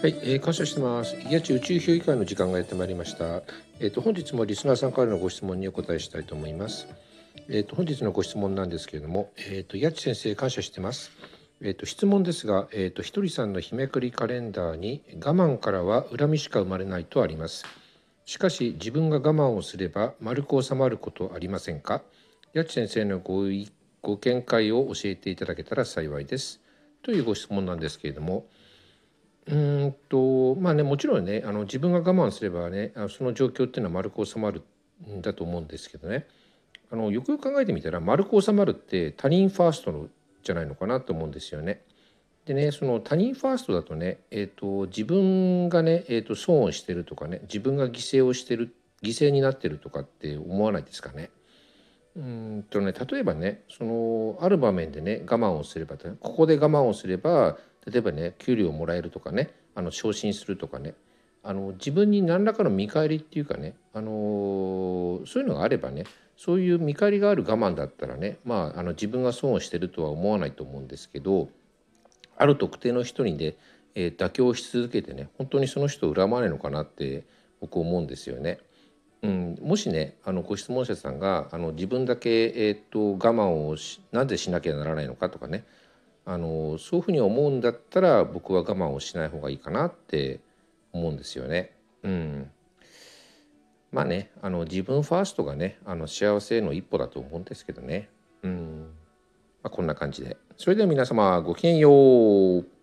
はい、えー、感謝してます。いやち宇宙評議会の時間がやってまいりました。えっ、ー、と本日もリスナーさんからのご質問にお答えしたいと思います。えっ、ー、と本日のご質問なんですけれども、えっ、とやち先生感謝してます。えっ、と質問ですが、えっ、とひとりさんの日めくりカレンダーに我慢からは恨みしか生まれないとあります。しかし自分が我慢をすれば丸く収まることありませんか？やち先生のごご見解を教えていただけたら幸いです。というご質問なんですけれども。うんとまあねもちろんねあの自分が我慢すればねあその状況っていうのは丸く収まるんだと思うんですけどねあのよくよく考えてみたら丸く収まるって他人ファーストのじゃないのかなと思うんですよね。でねその他人ファーストだとね、えーと、自分がね、えーと、損をしてるとかね自分が犠牲をしてる犠牲になってるとかって思わないですかね。うんとね例えばねそのある場面でね我慢をすればここで我慢をすれば例えばね給料をもらえるとかねあの昇進するとかねあの自分に何らかの見返りっていうかね、あのそういうのがあればねそういう見返りがある我慢だったらね、まあ、あの自分が損をしてるとは思わないと思うんですけどある特定の人にね、えー、妥協し続けてね本当にその人を恨まないのかなって僕思うんですよね。うん、もしねあのご質問者さんがあの自分だけ、えーと、我慢をしなぜしなきゃならないのかとかねあのそういうふうに思うんだったら僕は我慢をしない方がいいかなって思うんですよね。うん、まあねあの自分ファーストがねあの幸せへの一歩だと思うんですけどね。うんまあ、こんな感じで。それでは皆様ごきげんよう。